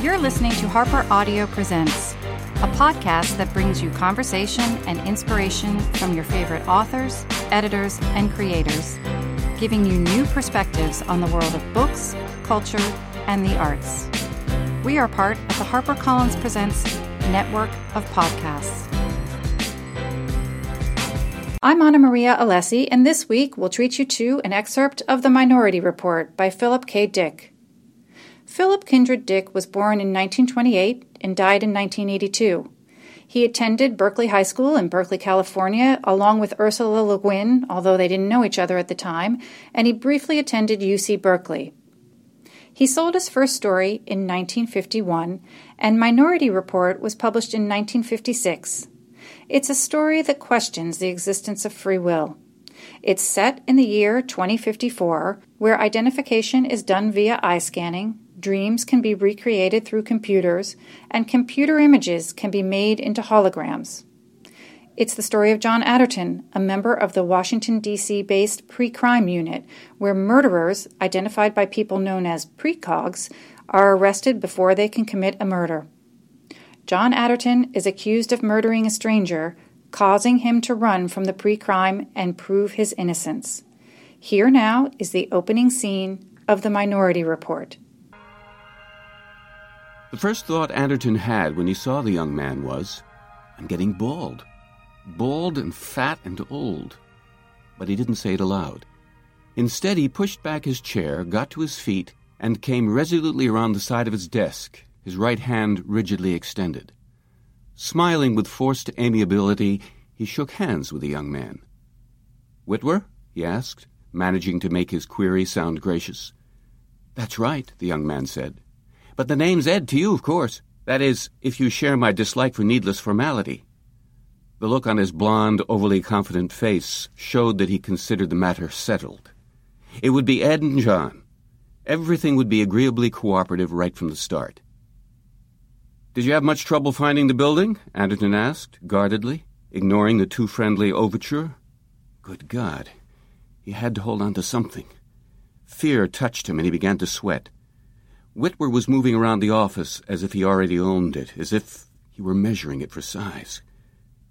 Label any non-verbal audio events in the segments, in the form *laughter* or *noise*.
You're listening to Harper Audio Presents, a podcast that brings you conversation and inspiration from your favorite authors, editors, and creators, giving you new perspectives on the world of books, culture, and the arts. We are part of the HarperCollins Presents network of podcasts. I'm Anna Maria Allessi, and this week we'll treat you to an excerpt of The Minority Report by Philip K. Dick. Philip Kindred Dick was born in 1928 and died in 1982. He attended Berkeley High School in Berkeley, California, along with Ursula Le Guin, although they didn't know each other at the time, and he briefly attended UC Berkeley. He sold his first story in 1951, and Minority Report was published in 1956. It's a story that questions the existence of free will. It's set in the year 2054, where identification is done via eye scanning, dreams can be recreated through computers, and computer images can be made into holograms. It's the story of John Anderton, a member of the Washington, D.C. based pre crime unit, where murderers, identified by people known as precogs, are arrested before they can commit a murder. John Anderton is accused of murdering a stranger, causing him to run from the pre crime and prove his innocence. Here now is the opening scene of The Minority Report. The first thought Anderton had when he saw the young man was, I'm getting bald. Bald and fat and old. But he didn't say it aloud. Instead, he pushed back his chair, got to his feet, and came resolutely around the side of his desk, his right hand rigidly extended. Smiling with forced amiability, he shook hands with the young man. Witwer? he asked, managing to make his query sound gracious. That's right, the young man said. But the name's Ed to you, of course. That is, if you share my dislike for needless formality. The look on his blond, overly confident face showed that he considered the matter settled. It would be Ed and John. Everything would be agreeably cooperative right from the start. Did you have much trouble finding the building? Anderton asked, guardedly, ignoring the too friendly overture. Good God. He had to hold on to something. Fear touched him and he began to sweat. Witwer was moving around the office as if he already owned it, as if he were measuring it for size.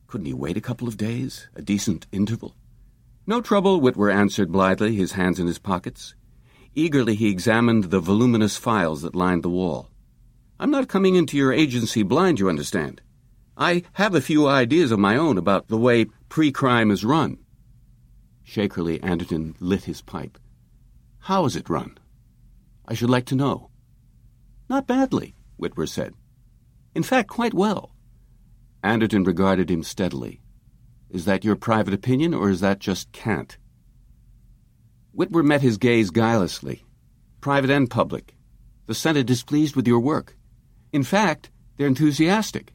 Couldn't he wait a couple of days? A decent interval? No trouble, Witwer answered blithely, his hands in his pockets. Eagerly he examined the voluminous files that lined the wall. I'm not coming into your agency blind, you understand. I have a few ideas of my own about the way pre crime is run. Shakerly, Anderton lit his pipe. How is it run? I should like to know. Not badly, Witwer said. In fact, quite well. Anderton regarded him steadily. Is that your private opinion, or is that just cant? Witwer met his gaze guilelessly. Private and public. The Senate is pleased with your work. In fact, they're enthusiastic.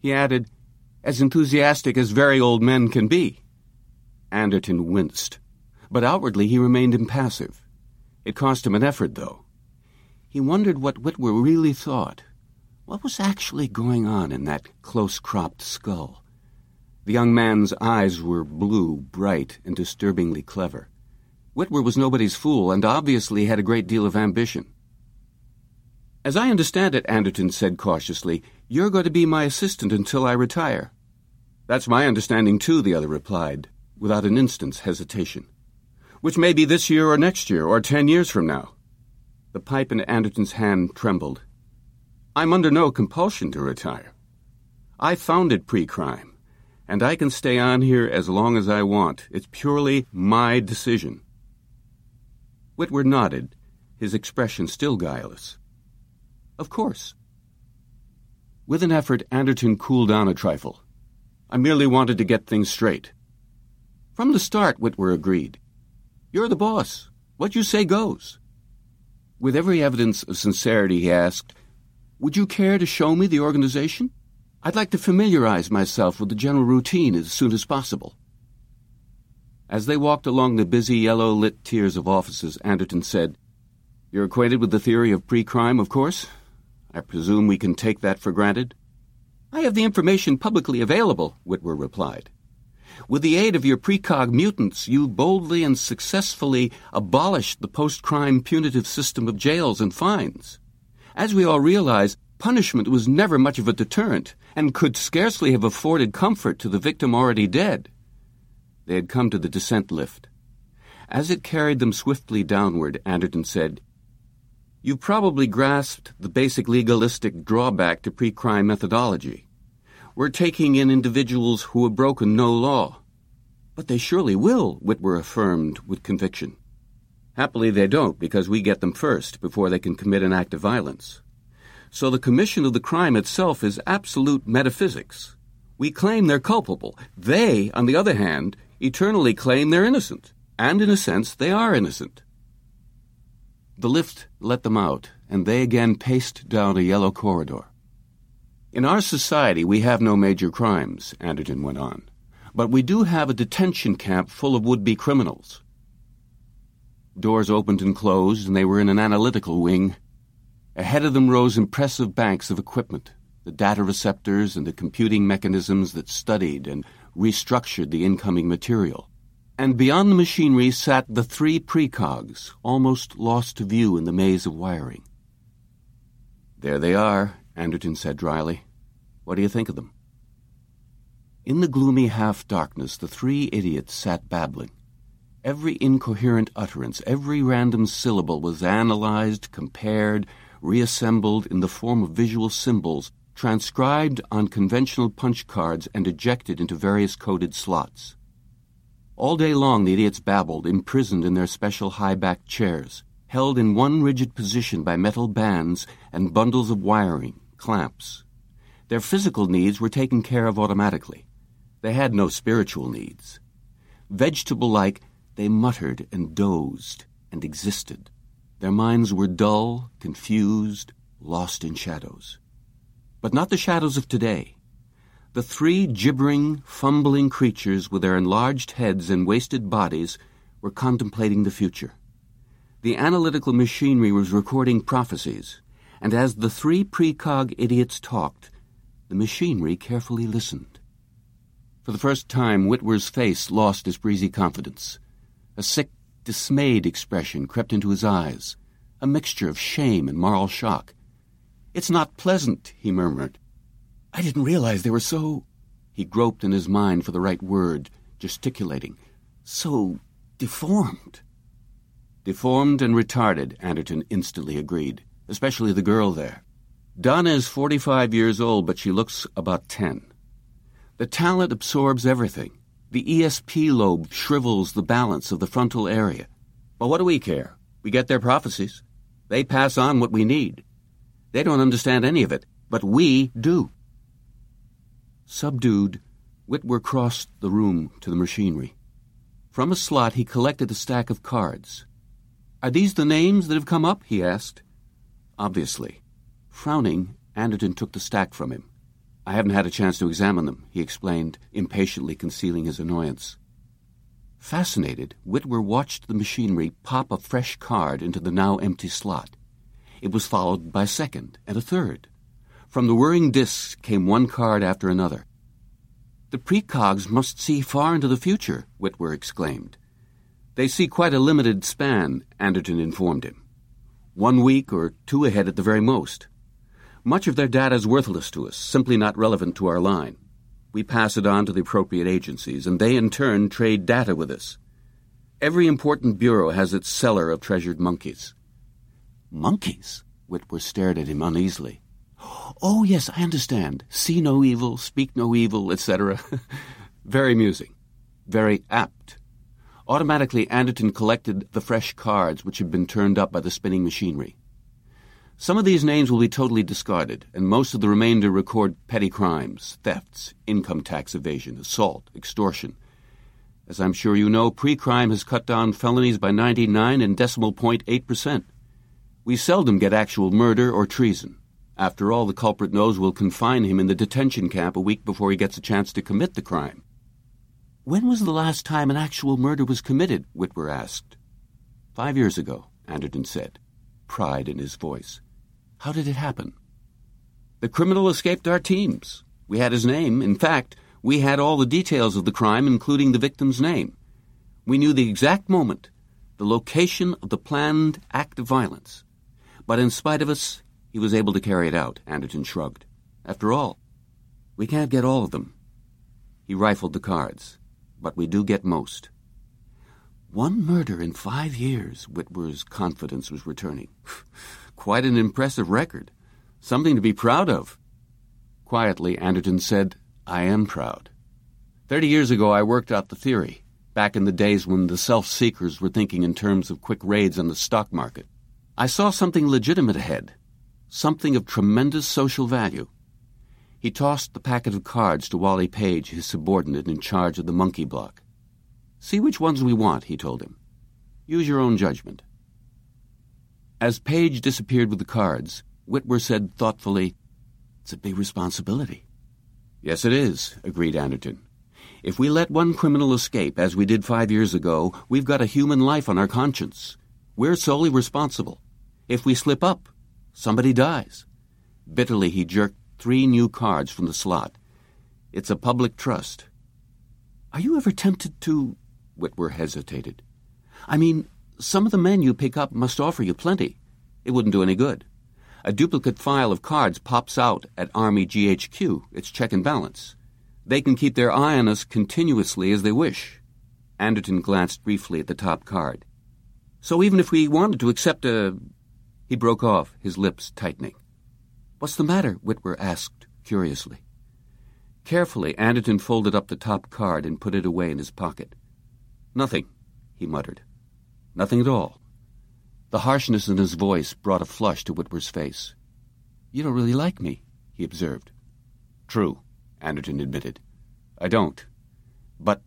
He added, as enthusiastic as very old men can be. Anderton winced, but outwardly he remained impassive. It cost him an effort, though. He wondered what Witwer really thought. What was actually going on in that close cropped skull? The young man's eyes were blue, bright, and disturbingly clever. Witwer was nobody's fool and obviously had a great deal of ambition. As I understand it, Anderton said cautiously, you're going to be my assistant until I retire. That's my understanding, too, the other replied, without an instant's hesitation. Which may be this year or next year, or ten years from now. The pipe in Anderton's hand trembled. I'm under no compulsion to retire. I founded pre crime, and I can stay on here as long as I want. It's purely my decision. Witwer nodded, his expression still guileless. Of course. With an effort, Anderton cooled down a trifle. I merely wanted to get things straight. From the start, Witwer agreed. You're the boss. What you say goes. With every evidence of sincerity, he asked, Would you care to show me the organization? I'd like to familiarize myself with the general routine as soon as possible. As they walked along the busy yellow lit tiers of offices, Anderton said, You're acquainted with the theory of pre crime, of course? I presume we can take that for granted? I have the information publicly available, Witwer replied. With the aid of your precog mutants, you boldly and successfully abolished the post crime punitive system of jails and fines. As we all realize, punishment was never much of a deterrent and could scarcely have afforded comfort to the victim already dead. They had come to the descent lift. As it carried them swiftly downward, Anderton said, You've probably grasped the basic legalistic drawback to pre crime methodology. We're taking in individuals who have broken no law. But they surely will, Witwer affirmed with conviction. Happily, they don't, because we get them first before they can commit an act of violence. So the commission of the crime itself is absolute metaphysics. We claim they're culpable. They, on the other hand, eternally claim they're innocent. And in a sense, they are innocent. The lift let them out, and they again paced down a yellow corridor. In our society, we have no major crimes, Anderton went on, but we do have a detention camp full of would be criminals. Doors opened and closed, and they were in an analytical wing. Ahead of them rose impressive banks of equipment, the data receptors and the computing mechanisms that studied and restructured the incoming material. And beyond the machinery sat the three precogs, almost lost to view in the maze of wiring. There they are, Anderton said dryly. What do you think of them? In the gloomy half darkness, the three idiots sat babbling. Every incoherent utterance, every random syllable was analyzed, compared, reassembled in the form of visual symbols, transcribed on conventional punch cards, and ejected into various coded slots. All day long the idiots babbled, imprisoned in their special high-backed chairs, held in one rigid position by metal bands and bundles of wiring, clamps. Their physical needs were taken care of automatically. They had no spiritual needs. Vegetable-like, they muttered and dozed and existed. Their minds were dull, confused, lost in shadows. But not the shadows of today. The three gibbering, fumbling creatures with their enlarged heads and wasted bodies were contemplating the future. The analytical machinery was recording prophecies, and as the three precog idiots talked, the machinery carefully listened. For the first time, Witwer's face lost its breezy confidence. A sick, dismayed expression crept into his eyes, a mixture of shame and moral shock. It's not pleasant, he murmured. I didn't realize they were so. He groped in his mind for the right word, gesticulating. So deformed. Deformed and retarded, Anderton instantly agreed, especially the girl there. Donna is 45 years old, but she looks about 10. The talent absorbs everything. The ESP lobe shrivels the balance of the frontal area. But what do we care? We get their prophecies. They pass on what we need. They don't understand any of it, but we do. Subdued, Witwer crossed the room to the machinery. From a slot, he collected a stack of cards. Are these the names that have come up? he asked. Obviously. Frowning, Anderton took the stack from him. I haven't had a chance to examine them, he explained, impatiently concealing his annoyance. Fascinated, Witwer watched the machinery pop a fresh card into the now empty slot. It was followed by a second and a third. From the whirring discs came one card after another. The precogs must see far into the future, Witwer exclaimed. They see quite a limited span, Anderton informed him. One week or two ahead at the very most. Much of their data is worthless to us, simply not relevant to our line. We pass it on to the appropriate agencies, and they in turn trade data with us. Every important bureau has its cellar of treasured monkeys. Monkeys? Witwer stared at him uneasily. Oh, yes, I understand. See no evil, speak no evil, etc. *laughs* very amusing. Very apt. Automatically, Anderton collected the fresh cards which had been turned up by the spinning machinery. Some of these names will be totally discarded, and most of the remainder record petty crimes, thefts, income tax evasion, assault, extortion. As I'm sure you know, pre-crime has cut down felonies by 99 and decimal point eight percent. We seldom get actual murder or treason. After all, the culprit knows we'll confine him in the detention camp a week before he gets a chance to commit the crime. When was the last time an actual murder was committed? Witwer asked. Five years ago, Anderton said, pride in his voice. How did it happen? The criminal escaped our teams. We had his name. In fact, we had all the details of the crime, including the victim's name. We knew the exact moment, the location of the planned act of violence. But in spite of us, He was able to carry it out, Anderton shrugged. After all, we can't get all of them. He rifled the cards, but we do get most. One murder in five years, Witwer's confidence was returning. *laughs* Quite an impressive record. Something to be proud of. Quietly, Anderton said, I am proud. Thirty years ago, I worked out the theory, back in the days when the self seekers were thinking in terms of quick raids on the stock market. I saw something legitimate ahead, something of tremendous social value. He tossed the packet of cards to Wally Page, his subordinate in charge of the monkey block. See which ones we want, he told him. Use your own judgment. As Page disappeared with the cards, Witwer said thoughtfully, It's a big responsibility. Yes, it is, agreed Anderton. If we let one criminal escape, as we did five years ago, we've got a human life on our conscience. We're solely responsible. If we slip up, somebody dies. Bitterly, he jerked three new cards from the slot. It's a public trust. Are you ever tempted to. Witwer hesitated. I mean, some of the men you pick up must offer you plenty. It wouldn't do any good. A duplicate file of cards pops out at Army GHQ. It's check and balance. They can keep their eye on us continuously as they wish. Anderton glanced briefly at the top card. So even if we wanted to accept a. He broke off, his lips tightening. What's the matter? Witwer asked curiously. Carefully, Anderton folded up the top card and put it away in his pocket. Nothing, he muttered. Nothing at all. The harshness in his voice brought a flush to Witwer's face. You don't really like me, he observed. True, Anderton admitted. I don't. But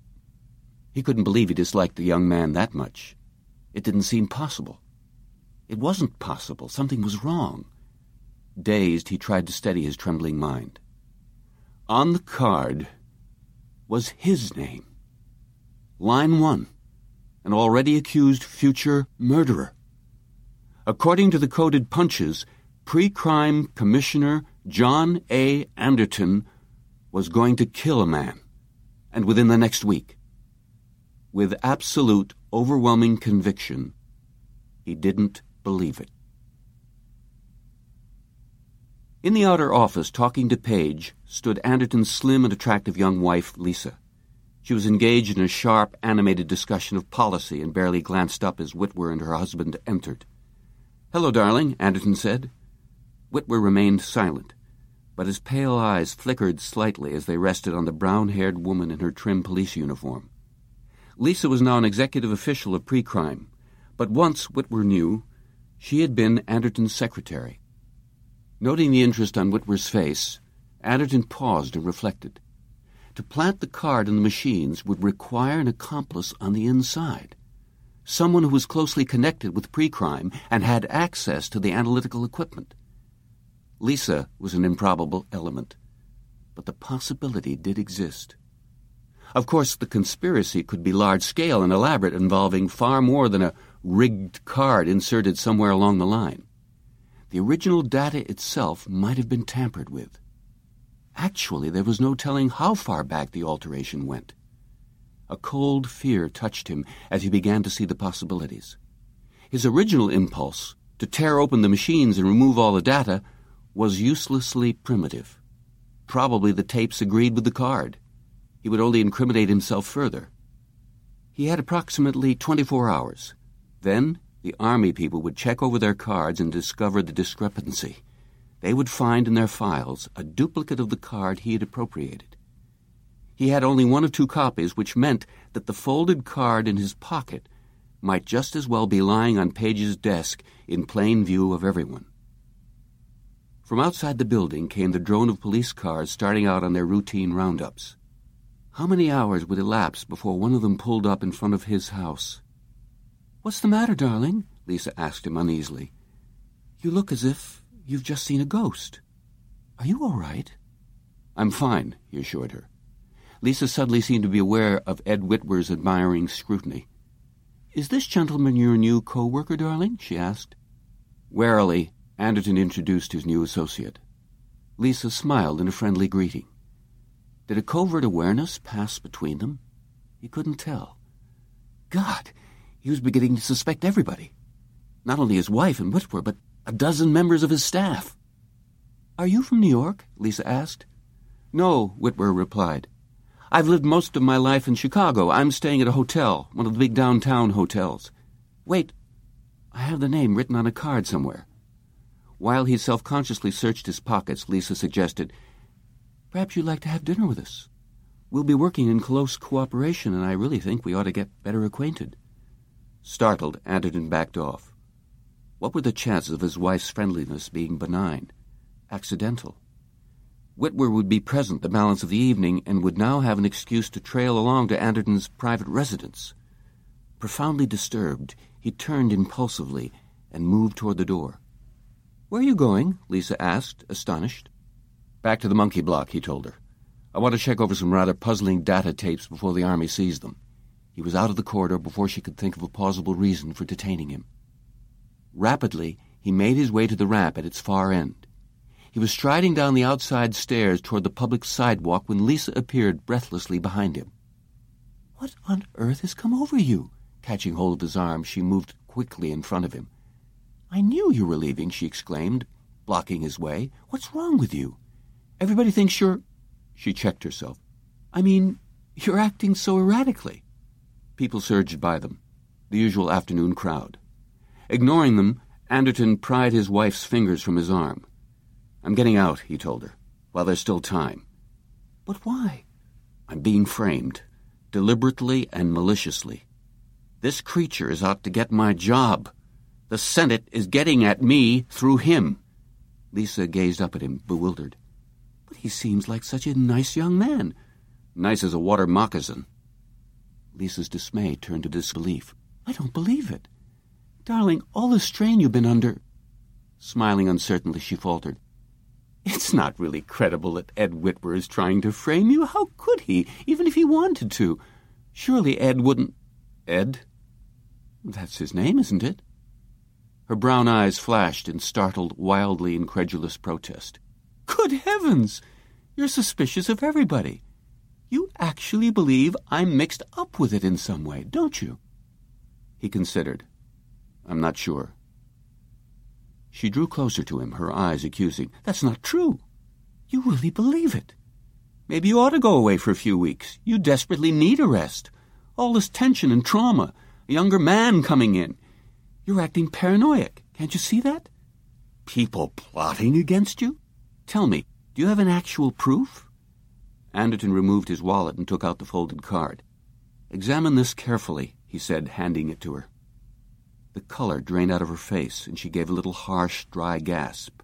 he couldn't believe he disliked the young man that much. It didn't seem possible. It wasn't possible. Something was wrong. Dazed, he tried to steady his trembling mind. On the card was his name. Line one, an already accused future murderer. According to the coded punches, pre-crime commissioner John A. Anderton was going to kill a man, and within the next week. With absolute, overwhelming conviction, he didn't believe it. In the outer office, talking to Page, stood Anderton's slim and attractive young wife, Lisa. She was engaged in a sharp, animated discussion of policy and barely glanced up as Witwer and her husband entered. Hello, darling, Anderton said. Witwer remained silent, but his pale eyes flickered slightly as they rested on the brown-haired woman in her trim police uniform. Lisa was now an executive official of pre-crime, but once, Whitwer knew, she had been Anderton's secretary. Noting the interest on Witwer's face, Anderton paused and reflected. To plant the card in the machines would require an accomplice on the inside, someone who was closely connected with pre-crime and had access to the analytical equipment. Lisa was an improbable element, but the possibility did exist. Of course, the conspiracy could be large-scale and elaborate, involving far more than a rigged card inserted somewhere along the line the original data itself might have been tampered with. Actually, there was no telling how far back the alteration went. A cold fear touched him as he began to see the possibilities. His original impulse, to tear open the machines and remove all the data, was uselessly primitive. Probably the tapes agreed with the card. He would only incriminate himself further. He had approximately 24 hours. Then the Army people would check over their cards and discover the discrepancy. They would find in their files a duplicate of the card he had appropriated. He had only one of two copies, which meant that the folded card in his pocket might just as well be lying on Page's desk in plain view of everyone. From outside the building came the drone of police cars starting out on their routine roundups. How many hours would elapse before one of them pulled up in front of his house? What's the matter, darling? Lisa asked him uneasily. You look as if you've just seen a ghost. Are you all right? I'm fine, he assured her. Lisa suddenly seemed to be aware of Ed Witwer's admiring scrutiny. Is this gentleman your new co-worker, darling? she asked. Warily, Anderton introduced his new associate. Lisa smiled in a friendly greeting. Did a covert awareness pass between them? He couldn't tell. God, he was beginning to suspect everybody. Not only his wife and Witwer, but A dozen members of his staff. Are you from New York? Lisa asked. No, Witwer replied. I've lived most of my life in Chicago. I'm staying at a hotel, one of the big downtown hotels. Wait, I have the name written on a card somewhere. While he self consciously searched his pockets, Lisa suggested, Perhaps you'd like to have dinner with us. We'll be working in close cooperation, and I really think we ought to get better acquainted. Startled, Anderton backed off. What were the chances of his wife's friendliness being benign, accidental? Witwer would be present the balance of the evening and would now have an excuse to trail along to Anderton's private residence. Profoundly disturbed, he turned impulsively and moved toward the door. Where are you going? Lisa asked, astonished. Back to the monkey block, he told her. I want to check over some rather puzzling data tapes before the Army sees them. He was out of the corridor before she could think of a plausible reason for detaining him. Rapidly, he made his way to the ramp at its far end. He was striding down the outside stairs toward the public sidewalk when Lisa appeared breathlessly behind him. What on earth has come over you? Catching hold of his arm, she moved quickly in front of him. I knew you were leaving, she exclaimed, blocking his way. What's wrong with you? Everybody thinks you're. She checked herself. I mean, you're acting so erratically. People surged by them, the usual afternoon crowd. Ignoring them, Anderton pried his wife's fingers from his arm. I'm getting out, he told her, while there's still time. But why? I'm being framed, deliberately and maliciously. This creature is out to get my job. The Senate is getting at me through him. Lisa gazed up at him, bewildered. But he seems like such a nice young man. Nice as a water moccasin. Lisa's dismay turned to disbelief. I don't believe it. Darling, all the strain you've been under. Smiling uncertainly, she faltered. It's not really credible that Ed Witwer is trying to frame you. How could he, even if he wanted to? Surely Ed wouldn't. Ed? That's his name, isn't it? Her brown eyes flashed in startled, wildly incredulous protest. Good heavens! You're suspicious of everybody. Actually believe I'm mixed up with it in some way, don't you? He considered. I'm not sure. She drew closer to him, her eyes accusing. That's not true. You really believe it. Maybe you ought to go away for a few weeks. You desperately need a rest. All this tension and trauma, a younger man coming in. You're acting paranoid. Can't you see that? People plotting against you? Tell me, do you have an actual proof? Anderton removed his wallet and took out the folded card. Examine this carefully, he said, handing it to her. The color drained out of her face, and she gave a little harsh, dry gasp.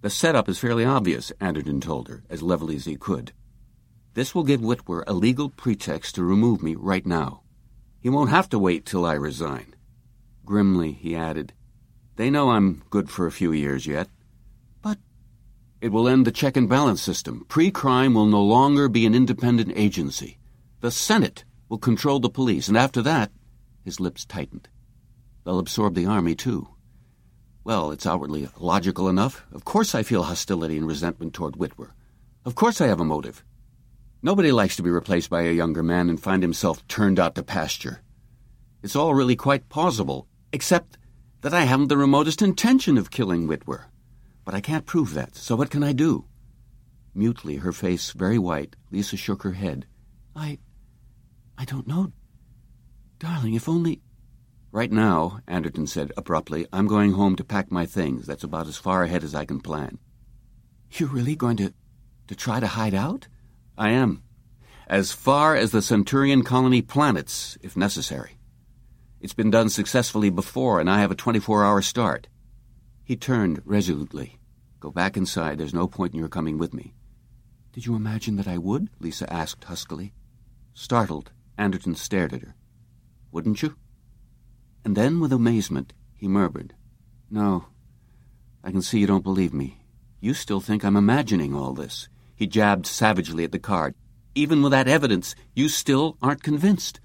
The setup is fairly obvious, Anderton told her, as levelly as he could. This will give Witwer a legal pretext to remove me right now. He won't have to wait till I resign. Grimly, he added, They know I'm good for a few years yet. It will end the check and balance system. Pre crime will no longer be an independent agency. The Senate will control the police, and after that, his lips tightened. They'll absorb the army, too. Well, it's outwardly logical enough. Of course I feel hostility and resentment toward Witwer. Of course I have a motive. Nobody likes to be replaced by a younger man and find himself turned out to pasture. It's all really quite plausible, except that I haven't the remotest intention of killing Witwer. But I can't prove that, so what can I do? Mutely, her face very white, Lisa shook her head. I. I don't know. Darling, if only. Right now, Anderton said abruptly, I'm going home to pack my things. That's about as far ahead as I can plan. You're really going to. to try to hide out? I am. As far as the Centaurian colony planets, if necessary. It's been done successfully before, and I have a 24 hour start. He turned resolutely. Go back inside. There's no point in your coming with me. Did you imagine that I would? Lisa asked huskily. Startled, Anderton stared at her. Wouldn't you? And then, with amazement, he murmured, No, I can see you don't believe me. You still think I'm imagining all this. He jabbed savagely at the card. Even with that evidence, you still aren't convinced.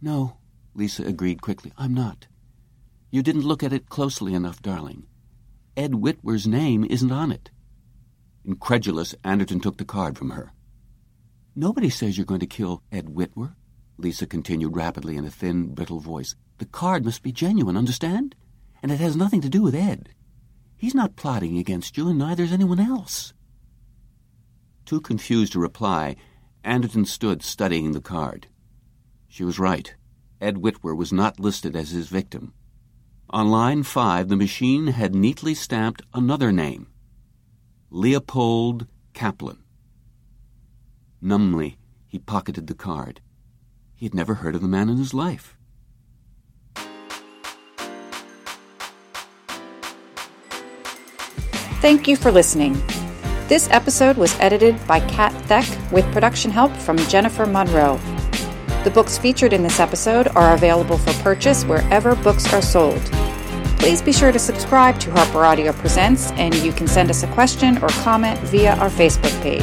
No, Lisa agreed quickly. I'm not. You didn't look at it closely enough, darling. Ed Witwer's name isn't on it. Incredulous, Anderton took the card from her. Nobody says you're going to kill Ed Witwer, Lisa continued rapidly in a thin, brittle voice. The card must be genuine, understand? And it has nothing to do with Ed. He's not plotting against you, and neither is anyone else. Too confused to reply, Anderton stood studying the card. She was right. Ed Witwer was not listed as his victim. On line five, the machine had neatly stamped another name Leopold Kaplan. Numbly, he pocketed the card. He had never heard of the man in his life. Thank you for listening. This episode was edited by Kat Theck with production help from Jennifer Monroe. The books featured in this episode are available for purchase wherever books are sold. Please be sure to subscribe to Harper Audio Presents, and you can send us a question or comment via our Facebook page.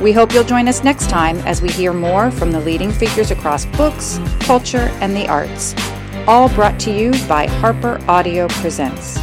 We hope you'll join us next time as we hear more from the leading figures across books, culture, and the arts. All brought to you by Harper Audio Presents.